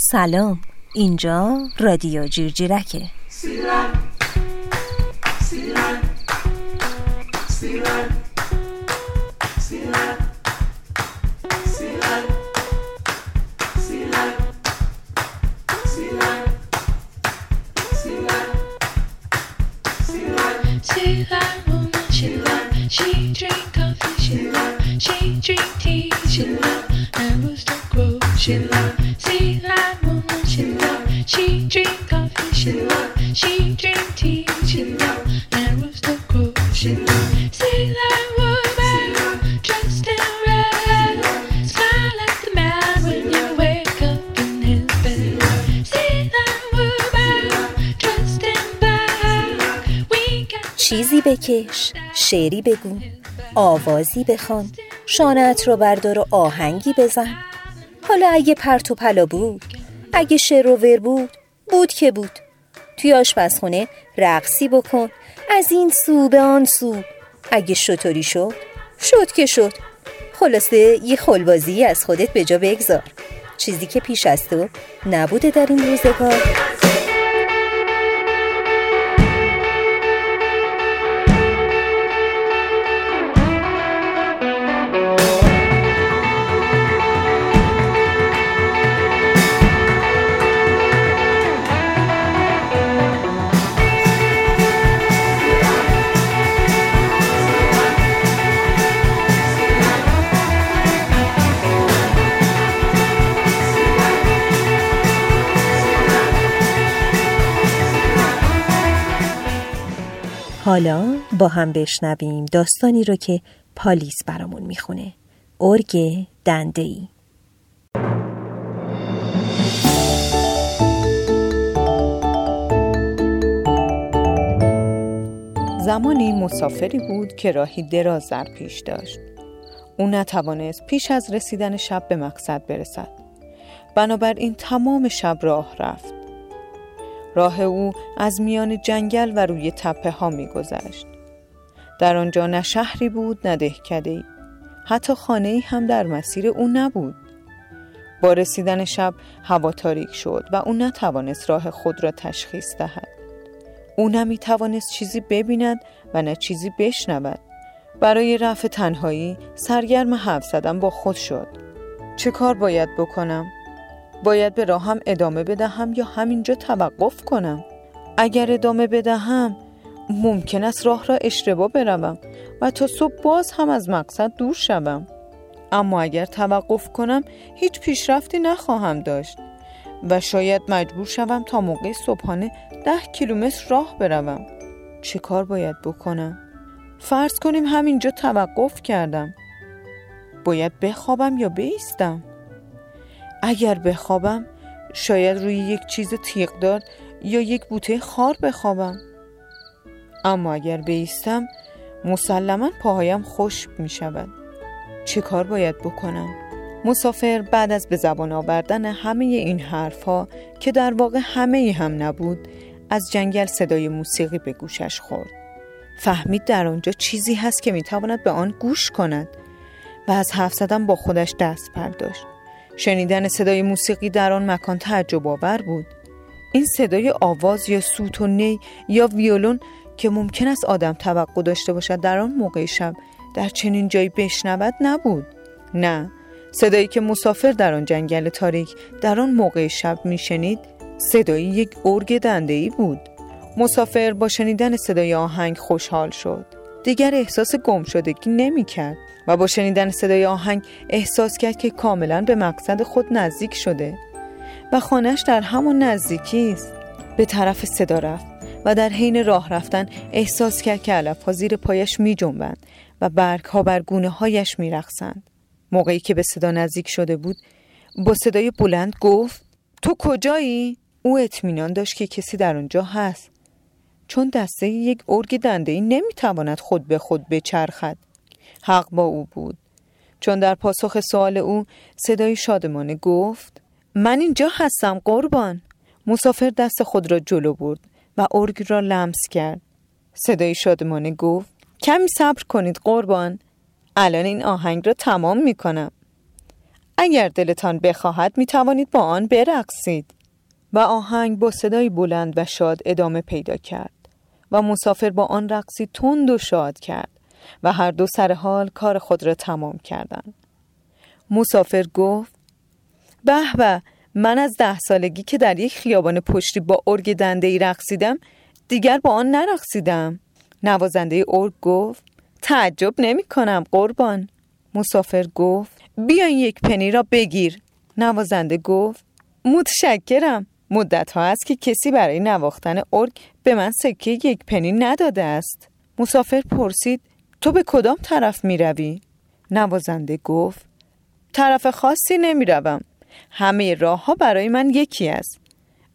سلام. اینجا رادیو جیرجیرکه. چیزی بکش شعری بگو آوازی بخوان شانت رو بردار و آهنگی بزن. حالا اگه پرت و پلا بود اگه شعر و ور بود بود که بود. توی آشپزخونه رقصی بکن از این سو به آن سو اگه شطوری شد شد که شد. خلاصه یه خلبازی از خودت به جا بگذار. چیزی که پیش از تو نبوده در این روزگار. حالا با هم بشنویم داستانی رو که پالیس برامون می‌خونه ارگ دنده ای زمانی مسافری بود که راهی دراز در پیش داشت. او نتوانست پیش از رسیدن شب به مقصد برسد. بنابراین تمام شب راه رفت. راه او از میان جنگل و روی تپه ها می گذشت. در آنجا نه شهری بود نه دهکده ای. حتی خانه ای هم در مسیر او نبود. با رسیدن شب هوا تاریک شد و او نتوانست راه خود را تشخیص دهد. او نمی توانست چیزی ببیند و نه چیزی بشنود. برای رفع تنهایی سرگرم حرف زدن با خود شد. چه کار باید بکنم؟ باید به راهم ادامه بدهم یا همینجا توقف کنم؟ اگر ادامه بدهم ممکن است راه را اشتباه بروم و تا صبح باز هم از مقصد دور شوم. اما اگر توقف کنم هیچ پیشرفتی نخواهم داشت و شاید مجبور شوم تا موقع صبحانه ده کیلومتر راه بروم. چه کار باید بکنم؟ فرض کنیم همینجا توقف کردم. باید بخوابم یا بیستم؟ اگر بخوابم شاید روی یک چیز تیغدار یا یک بوته خار بخوابم. اما اگر بیستم مسلما پاهایم خشک می شود. چه کار باید بکنم؟ مسافر بعد از به زبان آوردن همه این حرفها که در واقع همه ای هم نبود از جنگل صدای موسیقی به گوشش خورد. فهمید در آنجا چیزی هست که می‌تواند به آن گوش کند و از حرف زدن با خودش دست برداشت. شنیدن صدای موسیقی در آن مکان تعجب آور بود. این صدای آواز یا سوت و نی یا ویولون که ممکن است آدم توقع داشته باشد در آن موقع شب در چنین جایی بشنود نبود. نه، صدایی که مسافر در آن جنگل تاریک در آن موقع شب میشنید صدای یک ارگ دنده ای بود. مسافر با شنیدن صدای آهنگ خوشحال شد. دیگر احساس گم شدگی نمی کرد و با شنیدن صدای آهنگ احساس کرد که کاملا به مقصد خود نزدیک شده و خانش در همان نزدیکی است. به طرف صدا رفت و در حین راه رفتن احساس کرد که علف ها زیر پایش می جنبند و برگ ها بر گونه هایش می رخصند. موقعی که به صدا نزدیک شده بود با صدای بلند گفت تو کجایی؟ او اطمینان داشت که کسی در آنجا هست چون دسته یک ارگ دنده ای نمی تواند خود به خود بچرخد. حق با او بود. چون در پاسخ سوال او صدای شادمانه گفت من اینجا هستم قربان. مسافر دست خود را جلو برد و ارگ را لمس کرد. صدای شادمانه گفت کمی صبر کنید قربان. الان این آهنگ را تمام می کنم اگر دلتان بخواهد می توانید با آن برقصید. و آهنگ با صدای بلند و شاد ادامه پیدا کرد. و مسافر با آن رقصی تند و شاد کرد و هر دو سر حال کار خود را تمام کردند. مسافر گفت به به من از ده سالگی که در یک خیابان پشتی با ارگ دنده ای رقصیدم دیگر با آن نرقصیدم. نوازنده ارگ گفت تعجب نمی کنم قربان. مسافر گفت بیاین یک پنی را بگیر. نوازنده گفت متشکرم. مدت ها است که کسی برای نواختن ارگ به من سکه یک پنی نداده است. مسافر پرسید تو به کدام طرف می روی؟ نوازنده گفت طرف خاصی نمی روم همه راه ها برای من یکی است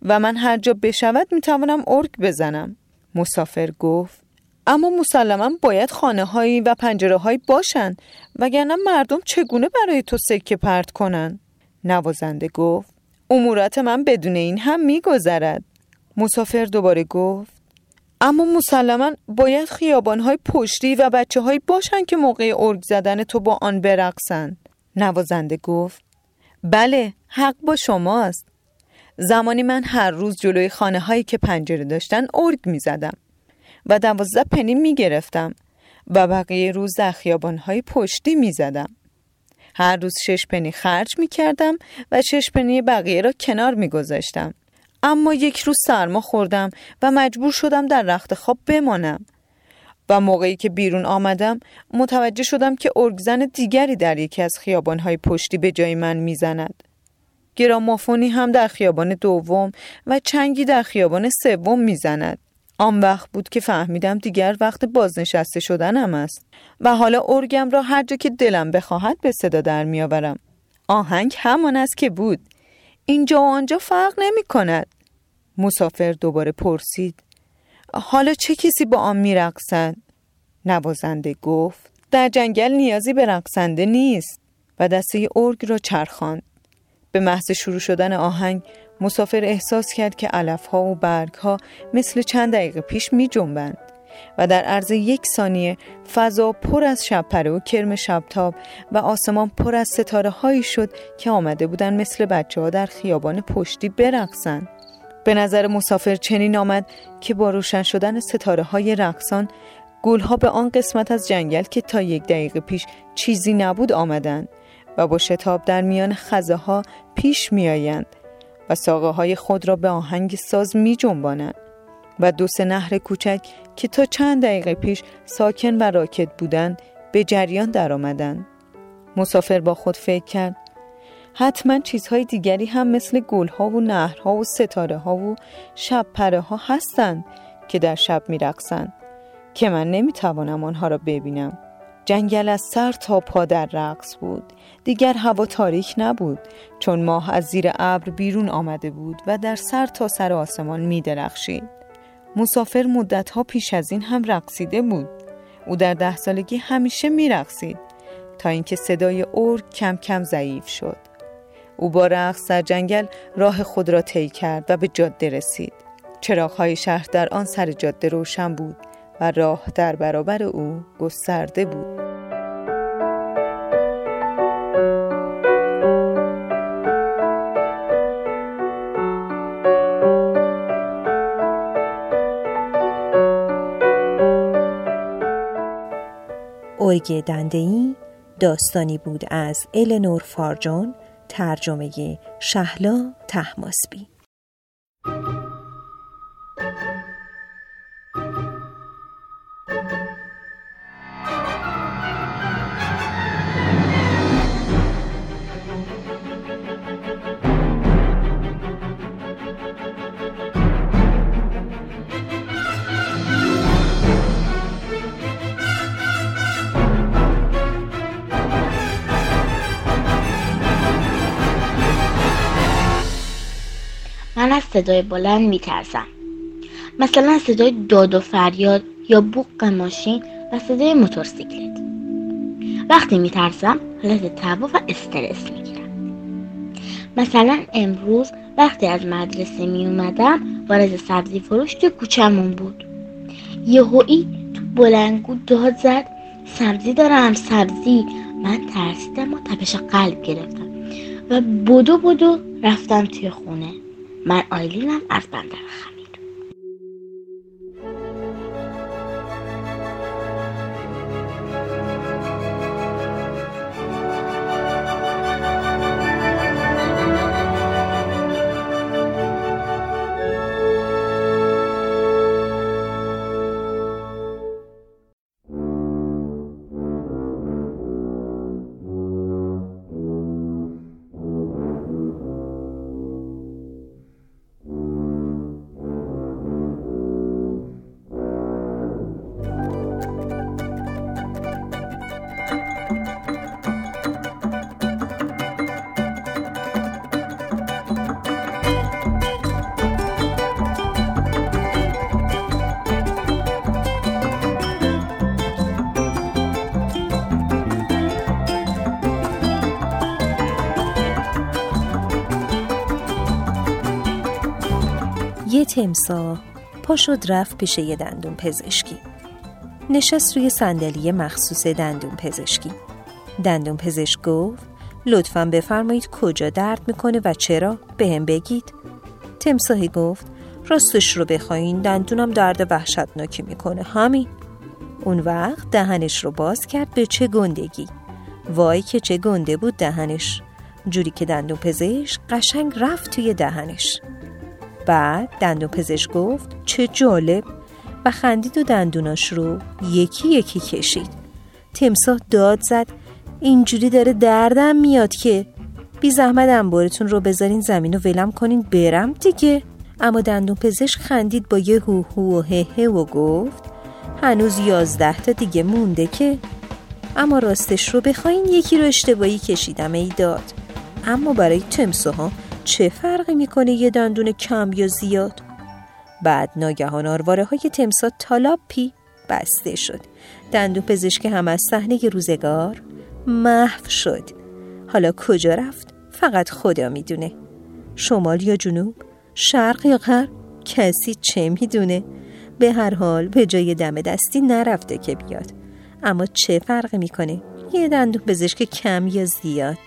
و من هر جا بشود می توانم ارگ بزنم. مسافر گفت اما مسلما باید خانه هایی و پنجره هایی باشند وگرنه مردم چگونه برای تو سکه پرت کنند؟ نوازنده گفت امورات من بدون این هم میگذرد. مسافر دوباره گفت اما مسلما باید خیابان های پشتی و بچه های باشند که موقع ارگ زدن تو با آن برقصند نوازنده گفت بله حق با شماست. زمانی من هر روز جلوی خانه هایی که پنجره داشتن ارگ می زدم و دوازده پنی می گرفتم و بقیه روز در خیابان های پشتی می زدم. هر روز شش پنی خرج می کردم و شش پنی بقیه را کنار می گذاشتم. اما یک روز سرما خوردم و مجبور شدم در رخت خواب بمانم. و موقعی که بیرون آمدم متوجه شدم که ارگزن دیگری در یکی از خیابانهای پشتی به جای من می‌زند. گرامافونی هم در خیابان دوم و چنگی در خیابان سوم می‌زند. آن وقت بود که فهمیدم دیگر وقت بازنشسته شدنم است و حالا ارگم را هر جا که دلم بخواهد به صدا در میآورم. آهنگ همان است که بود. اینجا و آنجا فرق نمی کند. مسافر دوباره پرسید. حالا چه کسی با آن میرقصد؟ نوازنده گفت در جنگل نیازی به رقصنده نیست و دسته ارگ را چرخاند. به محض شروع شدن آهنگ مسافر احساس کرد که علفها و برگها مثل چند دقیقه پیش می جنبند و در عرض یک ثانیه فضا پر از شبپره و کرم شبتاب و آسمان پر از ستاره هایی شد که آمده بودند مثل بچه ها در خیابان پشتی برقصند. به نظر مسافر چنین آمد که با روشن شدن ستاره های رقصان گلها به آن قسمت از جنگل که تا یک دقیقه پیش چیزی نبود آمدند و با شتاب در میان خزه ها پیش می آیند ساقه های خود را به آهنگ ساز می جنبانند و دو سه نهر کوچک که تا چند دقیقه پیش ساکن و راکت بودند به جریان درآمدند. مسافر با خود فکر کرد حتما چیزهای دیگری هم مثل گلها و نهرها و ستاره ها و شب پره ها هستند که در شب می رقصند که من نمی توانم آنها را ببینم. جنگل از سر تا پا در رقص بود. دیگر هوا تاریک نبود چون ماه از زیر ابر بیرون آمده بود و در سر تا سر آسمان می درخشید. مسافر مدتها پیش از این هم رقصیده بود. او در ده سالگی همیشه می رقصید تا اینکه صدای ارگ کم کم ضعیف شد. او با رقص در جنگل راه خود را طی کرد و به جاده رسید. چراغهای شهر در آن سر جاده روشن بود. و راه در برابر او گسترده بود. ارگ دندهی داستانی بود از النور فارجون ترجمه شهلا تحماسبی. صدای بلند میترسم. مثلا صدای داد و فریاد یا بوق ماشین و صدای موتورسیکلت. وقتی میترسم حالت تبا و استرس می‌گیرم. مثلا امروز وقتی از مدرسه می اومدم وارد سبزی فروش تو کوچمون بود. یهویی تو بلنگو داد زد سبزی دارم سبزی. من ترسیدم و تپش قلب گرفتم و بدو بدو رفتم توی خونه. من آیلینم از بندر خمیر یه تمساه پا شد رفت پیش یه دندون پزشکی. نشست روی صندلی مخصوص دندون پزشکی. دندون پزشک گفت لطفا بفرمایید کجا درد می‌کنه و چرا؟ به هم بگید. تمساهی گفت راستش رو بخواین دندونم درد وحشتناکی می‌کنه همین. اون وقت دهنش رو باز کرد به چه گندگی. وای که چه گنده بود دهنش. جوری که دندون پزشک قشنگ رفت توی دهنش. بعد دندون پزشک گفت چه جالب. و خندید و دندوناش رو یکی یکی کشید. تمساه داد زد اینجوری داره دردم میاد که. بی زحمت انبارتون رو بذارین زمین و ولم کنین برم دیگه. اما دندون پزشک خندید با یه هو هو و هه هه و گفت هنوز یازده تا دیگه مونده که. اما راستش رو بخواین یکی رو اشتباهی کشیدم ای داد. اما برای تمساها چه فرقی می‌کنه یه دندون کم یا زیاد؟ بعد ناگهان آرواره های تمسا تالاپی بسته شد. دندون پزشک هم از صحنه روزگار محو شد. حالا کجا رفت؟ فقط خدا می‌دونه. شمال یا جنوب؟ شرق یا غرب؟ کسی چه می‌دونه؟ به هر حال به جای دم دستی نرفته که بیاد. اما چه فرقی می‌کنه؟ یه دندون پزشک کم یا زیاد؟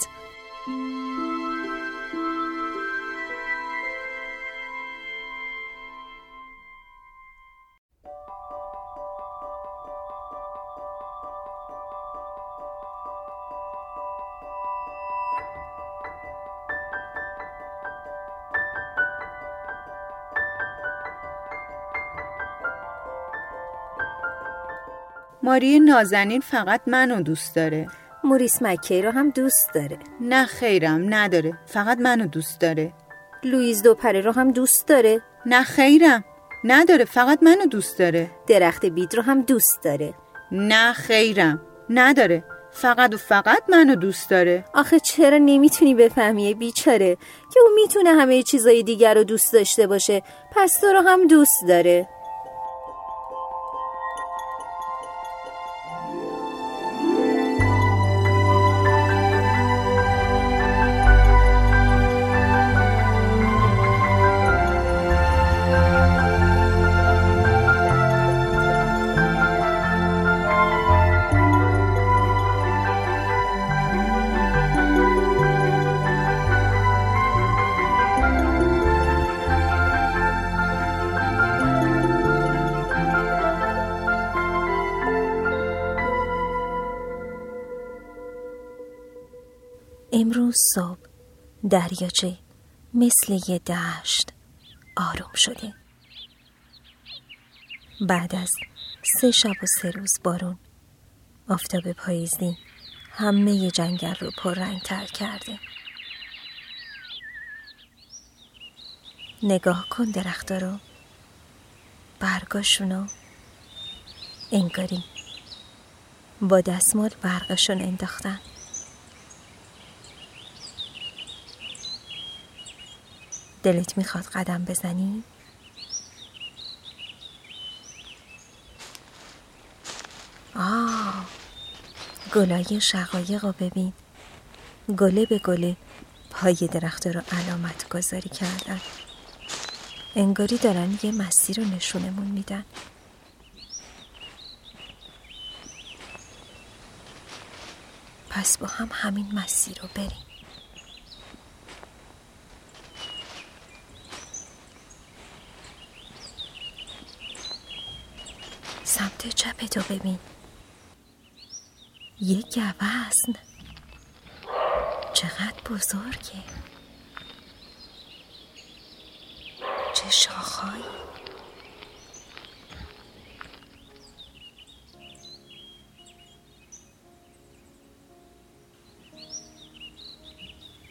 ماری نازنین فقط منو دوست داره. موریس مکی رو هم دوست داره. نه خیرم نداره فقط منو دوست داره. لویز دوپره رو هم دوست داره. نه خیرم نداره فقط منو دوست داره. درخت بید رو هم دوست داره. نه خیرم نداره فقط و فقط منو دوست داره. آخه چرا نمی‌تونی بفهمی بیچاره؟ که اون می‌تونه همه چیزای دیگر رو دوست داشته باشه پس تو رو هم دوست داره. امروز صبح دریاچه مثل یه دشت آروم شده بعد از سه شب و سه روز بارون آفتاب پاییزی همه جنگل رو پررنگ تر کرده نگاه کن درختا رو برگاشونو. انگاری با دستمال برقشون انداختن. دلت می‌خواد قدم بزنی؟ آه گلای شقایق رو ببین. گله به گله پای درخت رو علامت گذاری کردن. انگاری دارن یه مسیر رو نشونمون میدن. پس با هم همین مسیر رو بریم. سمت چپ تو ببین. یه گوزن. چقدر بزرگه. چه شاخهایی.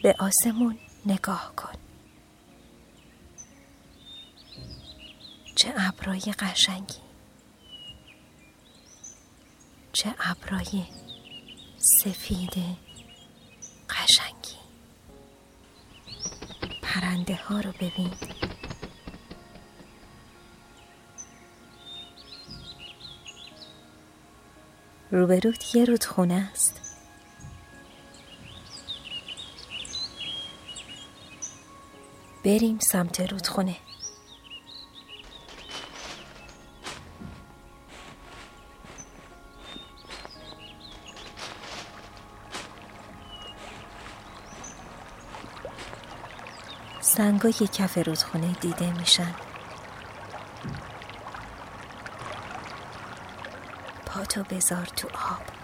به آسمون نگاه کن. چه ابرای قشنگی. چه ابرای سفید قشنگی. پرنده ها رو ببین. روبروت یه رودخونه است. بریم سمت رودخونه. سنگای کف رودخونه دیده میشن. پاتو بذار تو آب.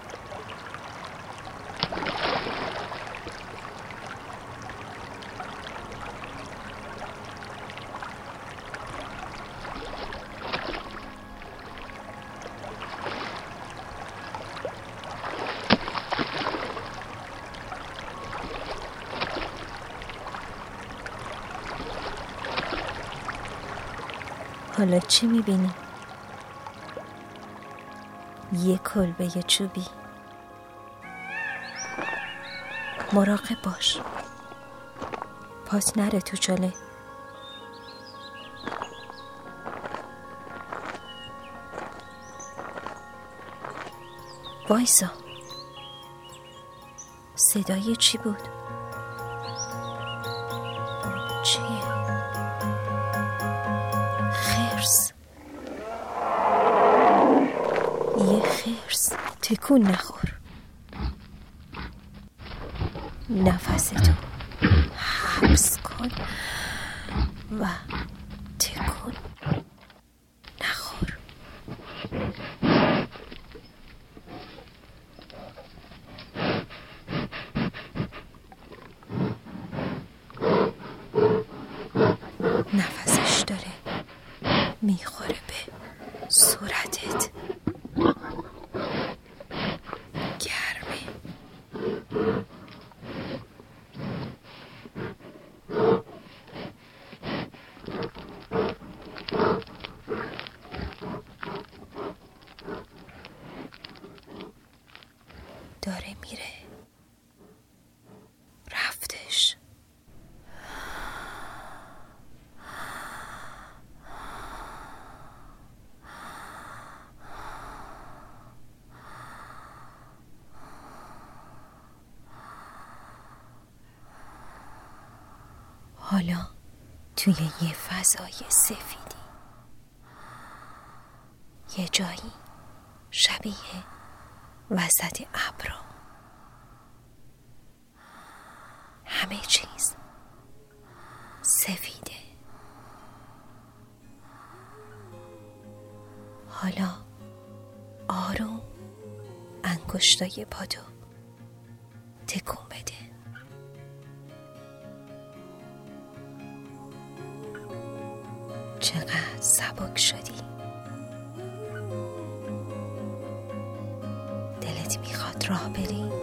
حالا چی می‌بینی؟ یه کلبه چوبی مراقب باش پات نره تو چاله وایسا صدای چی بود؟ تکون نخور نفستو حبس کن و تکون نخور نفسش داره می‌خوره به صورتت گرمه داره میره رفتش حالا توی یه فضای سفیدی. یه جایی شبیه وسط ابرا. همه چیز سفیده. حالا آروم انگشتای پاتو تکون چقدر سبک شدی. دلت می‌خواد راه بری؟